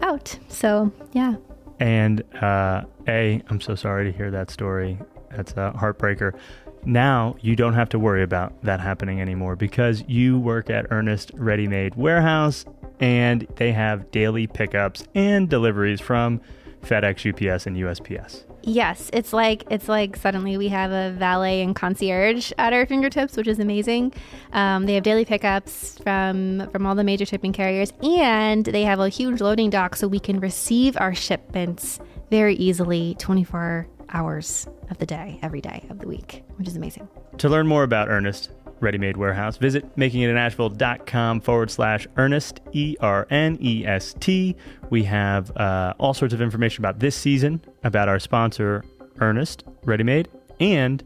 out. So, yeah.
And uh, A, I'm so sorry to hear that story. That's a heartbreaker. Now you don't have to worry about that happening anymore because you work at Ernest Ready Made Warehouse and they have daily pickups and deliveries from FedEx, UPS, and USPS.
Yes, it's like it's like suddenly we have a valet and concierge at our fingertips, which is amazing. Um, they have daily pickups from from all the major shipping carriers, and they have a huge loading dock, so we can receive our shipments very easily, 24 hours of the day, every day of the week, which is amazing.
To learn more about Ernest Ready Made Warehouse, visit makingitinasheville.com forward slash Ernest, E R N E S T. We have uh, all sorts of information about this season, about our sponsor, Ernest Ready Made, and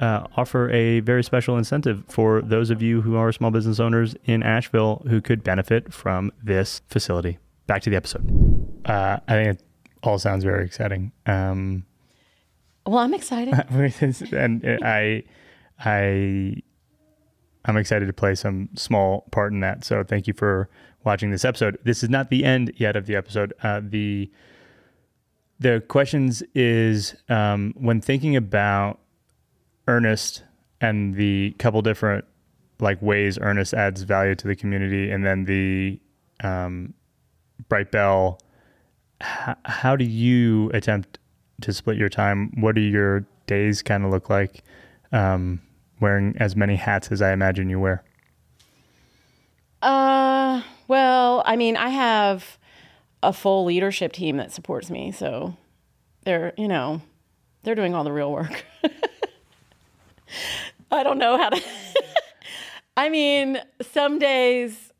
uh, offer a very special incentive for those of you who are small business owners in Asheville who could benefit from this facility. Back to the episode. Uh, I think it all sounds very exciting. Um,
Well, I'm excited. <laughs>
and I, I, I'm excited to play some small part in that. So thank you for watching this episode. This is not the end yet of the episode. Uh, the the questions is um, when thinking about Ernest and the couple different like ways Ernest adds value to the community, and then the um, Bright Bell. H- how do you attempt to split your time? What do your days kind of look like? Um, wearing as many hats as I imagine you wear.
Uh, well, I mean, I have a full leadership team that supports me, so they're, you know, they're doing all the real work. <laughs> I don't know how to <laughs> I mean, some days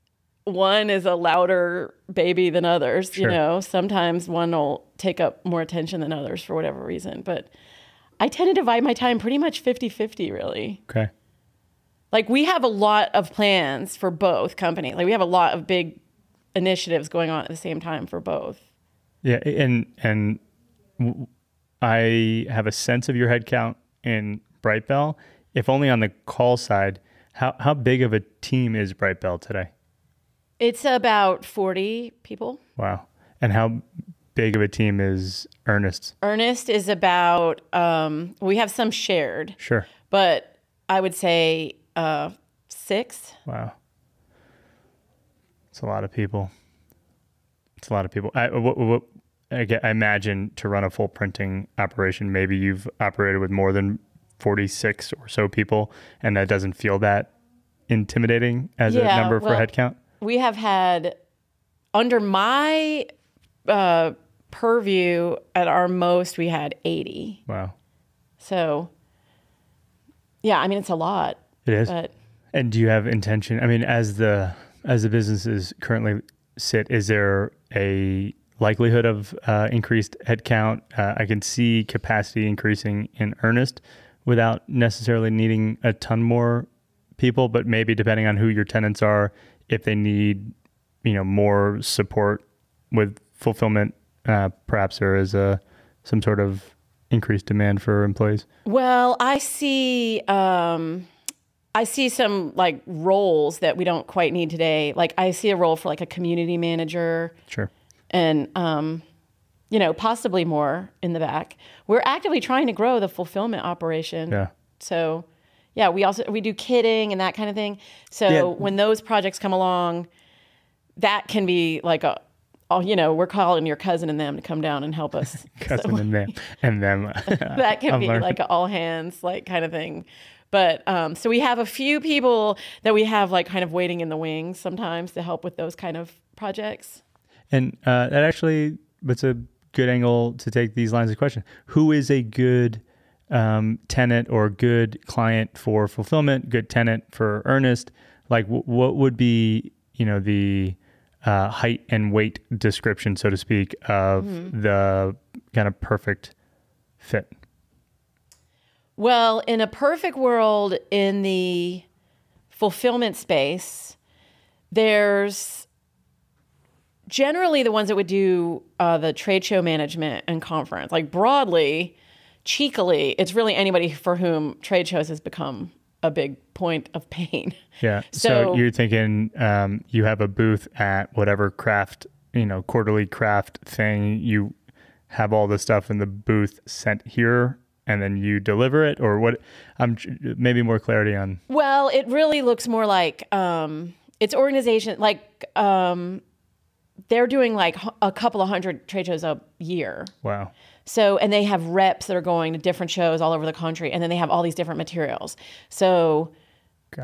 one is a louder baby than others,
Sure.
you know. Sometimes one will take up more attention than others for whatever reason, but I tend to divide my time pretty much 50-50 really
Okay.
like we have a lot of plans for both companies. Like we have a lot of big initiatives going on at the same time for both.
Yeah, and and I have a sense of your headcount in Bright Bell. If only on the call side, how how big of a team is Bright Bell today?
It's about 40 people.
Wow. And how big of a team is Ernest?
Ernest is about um we have some shared,
Sure.
but I would say uh 6.
Wow. It's a lot of people. It's a lot of people. I, what, what, I, get, I imagine to run a full printing operation, maybe you've operated with more than 46 or so people, and that doesn't feel that intimidating as a
Yeah,
number for
well-
headcount.
We have had under my uh purview at our most we had 80.
Wow.
So yeah, I mean it's a lot,
It is.
but
And do you have intention? I mean, as the as the businesses currently sit, is there a likelihood of uh, increased headcount? Uh, I can see capacity increasing in earnest without necessarily needing a ton more people, but maybe depending on who your tenants are, if they need, you know, more support with fulfillment, uh, perhaps there is a some sort of increased demand for employees.
Well, I see um I see some like roles that we don't quite need today. Like I see a role for like a community manager
Sure.
and um you know, possibly more in the back. We're actively trying to grow the fulfillment operation.
Yeah.
So, yeah, we also we do kitting and that kind of thing. So,
Yeah.
when those projects come along, that can be like a oh, you know, we're calling your cousin and them to come down and help us. <laughs>
Cousin and them <laughs> and them. <laughs>
that can
I'm
be
learning.
like an all hands like kind of thing. But um, so we have a few people that we have like kind of waiting in the wings sometimes to help with those kind of projects.
And uh, that actually, that's a good angle to take these lines of question. Who is a good um, tenant or good client for fulfillment? Good tenant for Ernest? Like, w- what would be you know the uh, height and weight description, so to speak, of the kind of perfect fit?
Well, in a perfect world, in the fulfillment space, there's generally the ones that would do uh, the trade show management and conference. Like broadly, cheekily, it's really anybody for whom trade shows has become a big point of pain. <laughs>
Yeah. So,
So-
you're thinking um, you have a booth at whatever craft, you know, quarterly craft thing. You have all the stuff in the booth sent here, and then you deliver it, or what? I'm maybe more clarity on.
Well, it really looks more like um, it's organization, like um, they're doing like a couple of hundred trade shows a year.
Wow.
So, and they have reps that are going to different shows all over the country, and then they have all these different materials. So,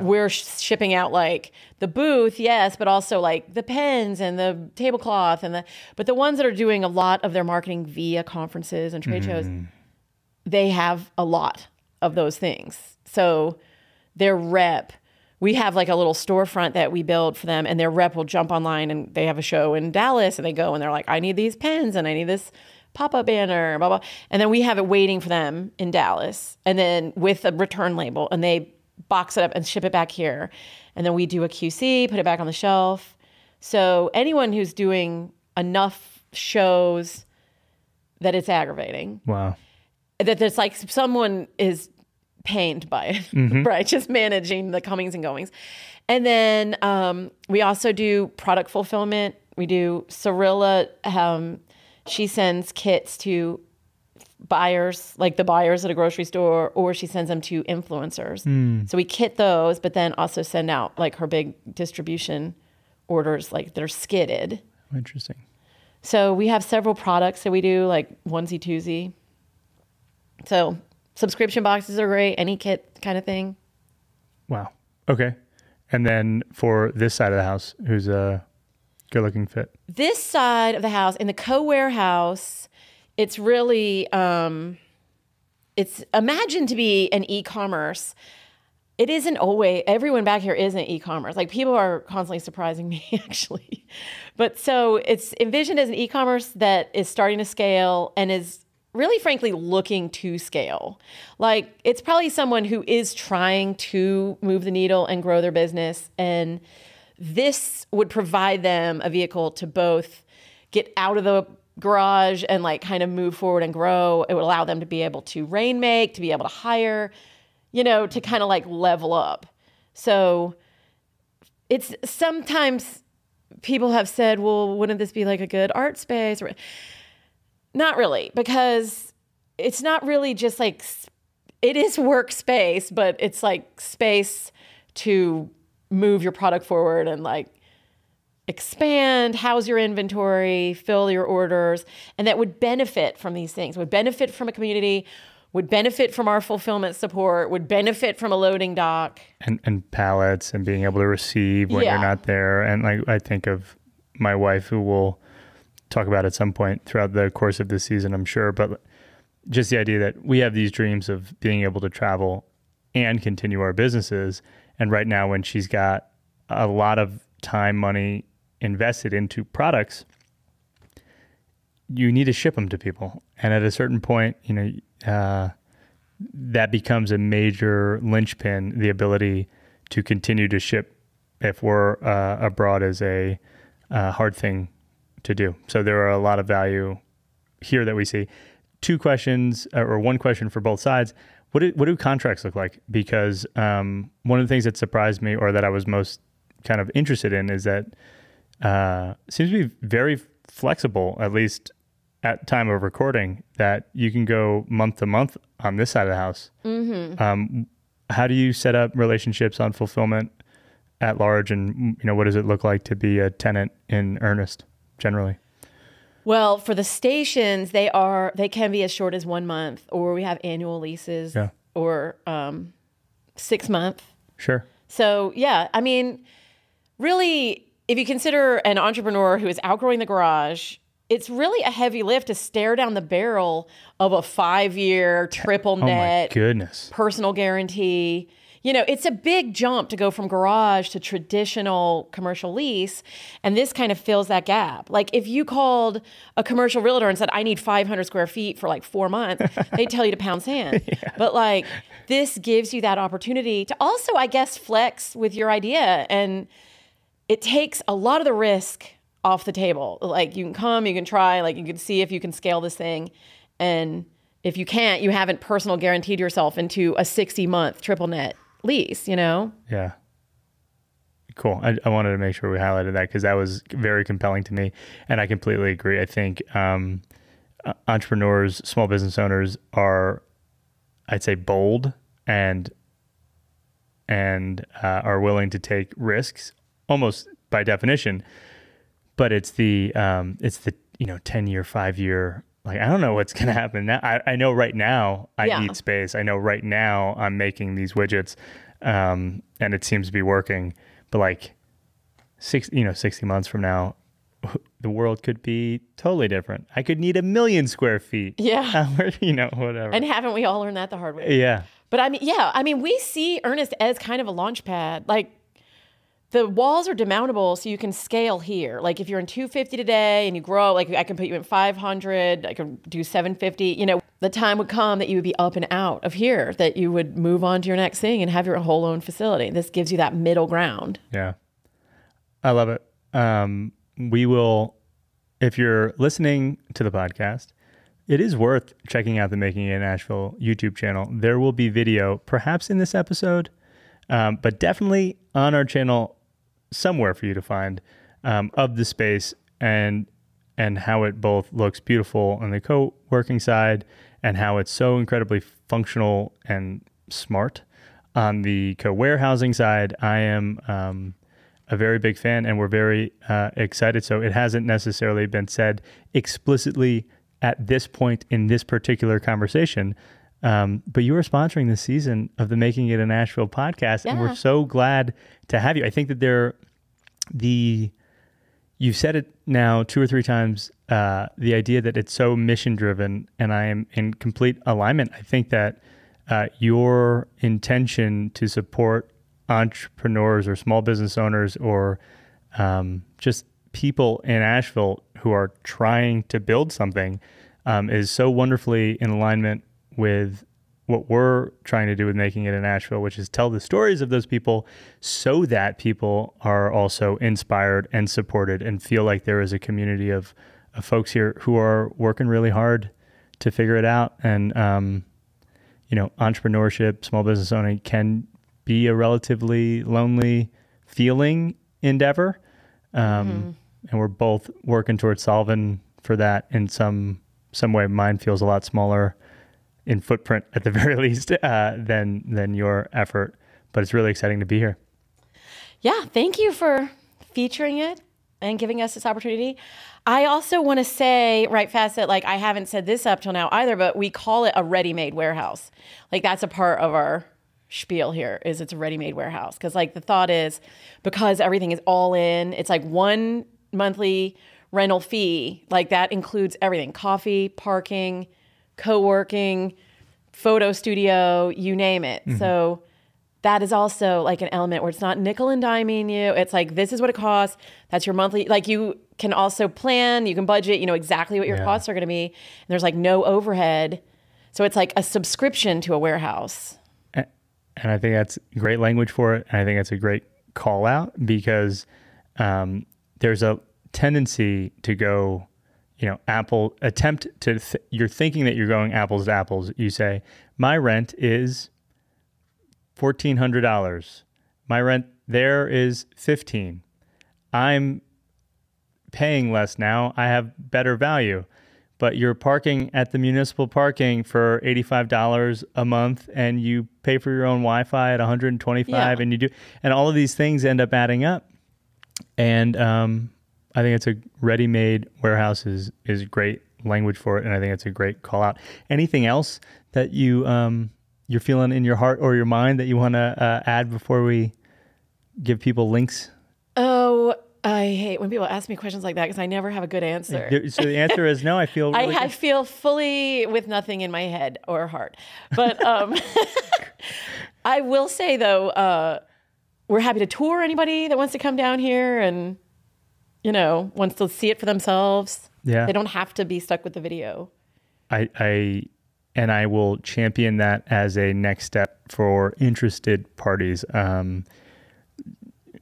we're sh- shipping out like the booth, yes, but also like the pens and the tablecloth and the, but the ones that are doing a lot of their marketing via conferences and trade shows, mm-hmm. they have a lot of those things. So, their rep, we have like a little storefront that we build for them, and their rep will jump online and they have a show in Dallas, and they go and they're like, I need these pens and I need this pop up banner, blah, blah. And then we have it waiting for them in Dallas, and then with a return label, and they box it up and ship it back here. And then we do a QC, put it back on the shelf. So, anyone who's doing enough shows that it's aggravating
Wow.
that there's like someone is pained by it, <laughs> right? Just managing the comings and goings. And then um, we also do product fulfillment. We do Cirilla. Um, she sends kits to buyers, like the buyers at a grocery store, or she sends them to influencers. Hmm. So we kit those, but then also send out like her big distribution orders, like they're skidded.
Interesting.
So we have several products that we do, like onesie twosie. So subscription boxes are great, any kit kind of thing.
Wow. Okay. And then for this side of the house, who's a good looking fit?
This side of the house, in the co-warehouse, it's really um, it's imagined to be an e-commerce. It isn't always everyone back here isn't e-commerce. Like people are constantly surprising me <laughs> actually. But so it's envisioned as an e-commerce that is starting to scale and is really frankly looking to scale. Like it's probably someone who is trying to move the needle and grow their business and this would provide them a vehicle to both get out of the garage and like kind of move forward and grow. It would allow them to be able to rain make, to be able to hire, you know, to kind of like level up. So it's sometimes people have said, well, wouldn't this be like a good art space? Not really, because it's not really just like, it is workspace, but it's like space to move your product forward and like expand, house your inventory, fill your orders, and that would benefit from these things, would benefit from a community, would benefit from our fulfillment support, would benefit from a loading dock.
And and pallets and being able to receive when
Yeah.
you're not there. And like I think of my wife who will talk about at some point throughout the course of this season, I'm sure. But just the idea that we have these dreams of being able to travel and continue our businesses. And right now, when she's got a lot of time, money invested into products, you need to ship them to people. And at a certain point, you know, uh, that becomes a major linchpin. The ability to continue to ship if we're uh, abroad is a uh, hard thing to do. So there are a lot of value here that we see. Two questions, uh, or one question for both sides. What do, what do contracts look like? Because um, one of the things that surprised me, or that I was most kind of interested in, is that uh, seems to be very flexible, at least at time of recording, that you can go month to month on this side of the house. Mm-hmm. Um, how do you set up relationships on fulfillment at large, and you know what does it look like to be a tenant in Ernest generally?
Well, for the stations, they are they can be as short as one month, or we have annual leases,
Yeah.
or um, six month.
Sure.
So yeah, I mean, really, if you consider an entrepreneur who is outgrowing the garage, it's really a heavy lift to stare down the barrel of a five year <laughs> triple
Oh my
net
goodness.
personal guarantee. You know, it's a big jump to go from garage to traditional commercial lease. And this kind of fills that gap. Like if you called a commercial realtor and said, I need 500 square feet for like four months, <laughs> they'd tell you to pound sand. But like this gives you that opportunity to also, I guess, flex with your idea. And it takes a lot of the risk off the table. Like you can come, you can try, like you can see if you can scale this thing. And if you can't, you haven't personal guaranteed yourself into a 60 month triple net lease, you know?
Yeah. Cool. I, I wanted to make sure we highlighted that because that was very compelling to me. And I completely agree. I think um, uh, entrepreneurs, small business owners are, I'd say, bold and and uh, are willing to take risks almost by definition. but it's the um, it's the you know ten year, five year. Like I don't know what's gonna happen now. I, I know right now I
Yeah.
need space. I know right now I'm making these widgets, um, and it seems to be working. But like six, you know, sixty months from now, <laughs> the world could be totally different. I could need a million square feet.
Yeah. <laughs>
You know, whatever.
And haven't we all learned that the hard way?
yeah.
But I mean, yeah, I mean, we see Ernest as kind of a launch pad. Like the walls are demountable, so you can scale here. Like if you're in 250 today and you grow, like I can put you in 500, I can do 750. You know, the time would come that you would be up and out of here, that you would move on to your next thing and have your whole own facility. This gives you that middle ground.
Yeah. I love it. Um, we will, if you're listening to the podcast, it is worth checking out the Making It in Asheville YouTube channel. There will be video, perhaps in this episode, um, but definitely on our channel somewhere for you to find um, of the space and and how it both looks beautiful on the co-working side and how it's so incredibly functional and smart on the co-warehousing side. I am um, a very big fan, and we're very uh, excited. So it hasn't necessarily been said explicitly at this point in this particular conversation. Um, but you are sponsoring this season of the Making It in Asheville podcast, and we're so glad to have you. I think that they're the you've said it now two or three times uh, the idea that it's so mission driven and i am in complete alignment i think that uh, your intention to support entrepreneurs or small business owners or um, just people in asheville who are trying to build something um, is so wonderfully in alignment with what we're trying to do with making it in Asheville, which is tell the stories of those people so that people are also inspired and supported and feel like there is a community of, of folks here who are working really hard to figure it out. And, um, you know, entrepreneurship, small business owning can be a relatively lonely feeling endeavor. Um, And we're both working towards solving for that in some some way. Mine feels a lot smaller in footprint at the <laughs> very least uh, than than your effort. But it's really exciting to be here.
Yeah, thank you for featuring it and giving us this opportunity. I also want to say right fast that like I haven't said this up till now either, but we call it a ready-made warehouse. Like that's a part of our spiel here is it's a ready-made warehouse because like the thought is because everything is all in, it's like one monthly rental fee, like that includes everything, coffee, parking, co-working, photo studio, you name it. So that is also like an element where it's not nickel and diming you. It's like this is what it costs. That's your monthly. Like you can also plan, you can budget. You know exactly what your
Yeah.
costs are going to be, and there's like no overhead. So it's like a subscription to a warehouse.
And I think that's great language for it. And I think that's a great call out because um, there's a tendency to go, you know, Apple attempt to, th- you're thinking that you're going apples to apples. You say, my rent is $1,400. My rent there is 15. I'm paying less now. I have better value. But you're parking at the municipal parking for $85 a month and you pay for your own Wi-Fi at 125
Yeah.
and you do and all of these things end up adding up. And um, I think it's a ready-made warehouse is is great language for it and I think it's a great call out. Anything else that you um, you're feeling in your heart or your mind that you want to uh, add before we give people links?
Oh, I hate when people ask me questions like that because I never have a good answer.
So the answer is no. I feel <laughs>
I,
really
I
good.
feel fully with nothing in my head or heart. But um, <laughs> I will say though, uh, we're happy to tour anybody that wants to come down here and you know wants to see it for themselves.
Yeah.
they don't have to be stuck with the video.
I, I and I will champion that as a next step for interested parties. Um,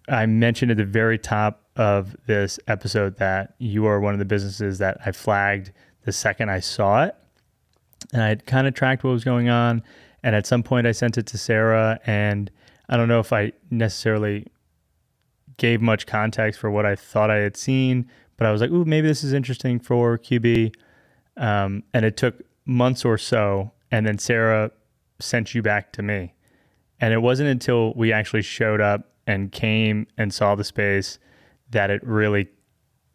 I mentioned at the very top of this episode that you are one of the businesses that I flagged the second I saw it. And I kind of tracked what was going on. And at some point, I sent it to Sarah. And I don't know if I necessarily gave much context for what I thought I had seen, but I was like, ooh, maybe this is interesting for QB. Um, and it took months or so. And then Sarah sent you back to me. And it wasn't until we actually showed up and came and saw the space that it really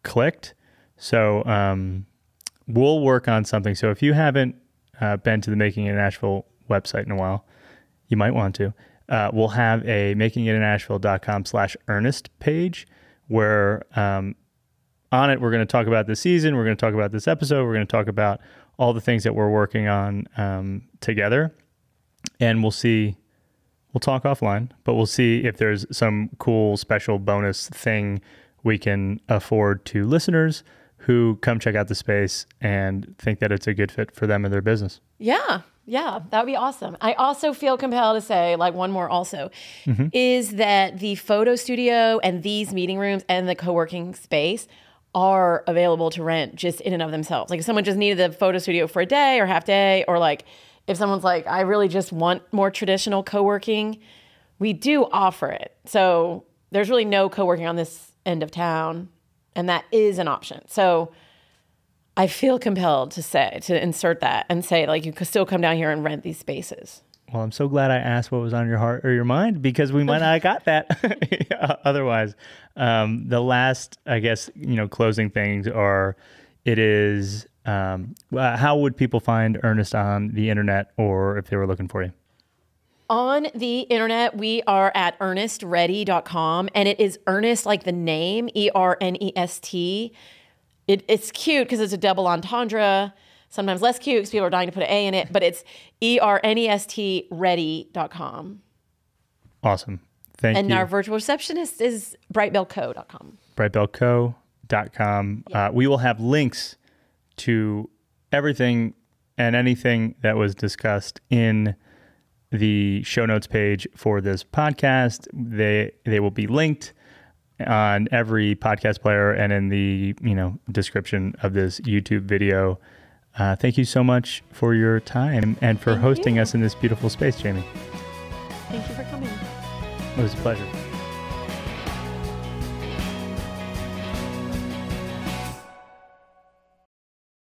clicked. So um, we'll work on something. So if you haven't uh, been to the Making in Asheville website in a while, you might want to. Uh, we'll have a makingitinasheville.com slash ernest page where um, on it we're going to talk about the season, we're going to talk about this episode, we're going to talk about all the things that we're working on um, together, and we'll see. We'll talk offline, but we'll see if there's some cool special bonus thing we can afford to listeners who come check out the space and think that it's a good fit for them and their business.
Yeah. Yeah, that would be awesome. I also feel compelled to say, like, one more also mm-hmm. is that the photo studio and these meeting rooms and the co working space are available to rent just in and of themselves. Like, if someone just needed the photo studio for a day or half day, or like if someone's like, I really just want more traditional co working, we do offer it. So there's really no co working on this end of town, and that is an option. So I feel compelled to say, to insert that and say, like, you could still come down here and rent these spaces.
Well, I'm so glad I asked what was on your heart or your mind because we might not have got that <laughs> otherwise. Um, the last, I guess, you know, closing things are it is um, how would people find Ernest on the internet or if they were looking for you?
On the internet, we are at ernestready.com and it is Ernest like the name, E R N E S T. it's cute because it's a double entendre, sometimes less cute because people are dying to put an A in it, but it's E R N E S T ready.com.
Awesome. Thank
and
you.
And our virtual receptionist is brightbellco.com.
Brightbellco.com. Uh, we will have links to everything and anything that was discussed in the show notes page for this podcast. They they will be linked on every podcast player and in the you know description of this YouTube video. Uh, thank you so much for your time and for
thank
hosting
you.
us in this beautiful space, Jami.
Thank you for coming.
It was a pleasure.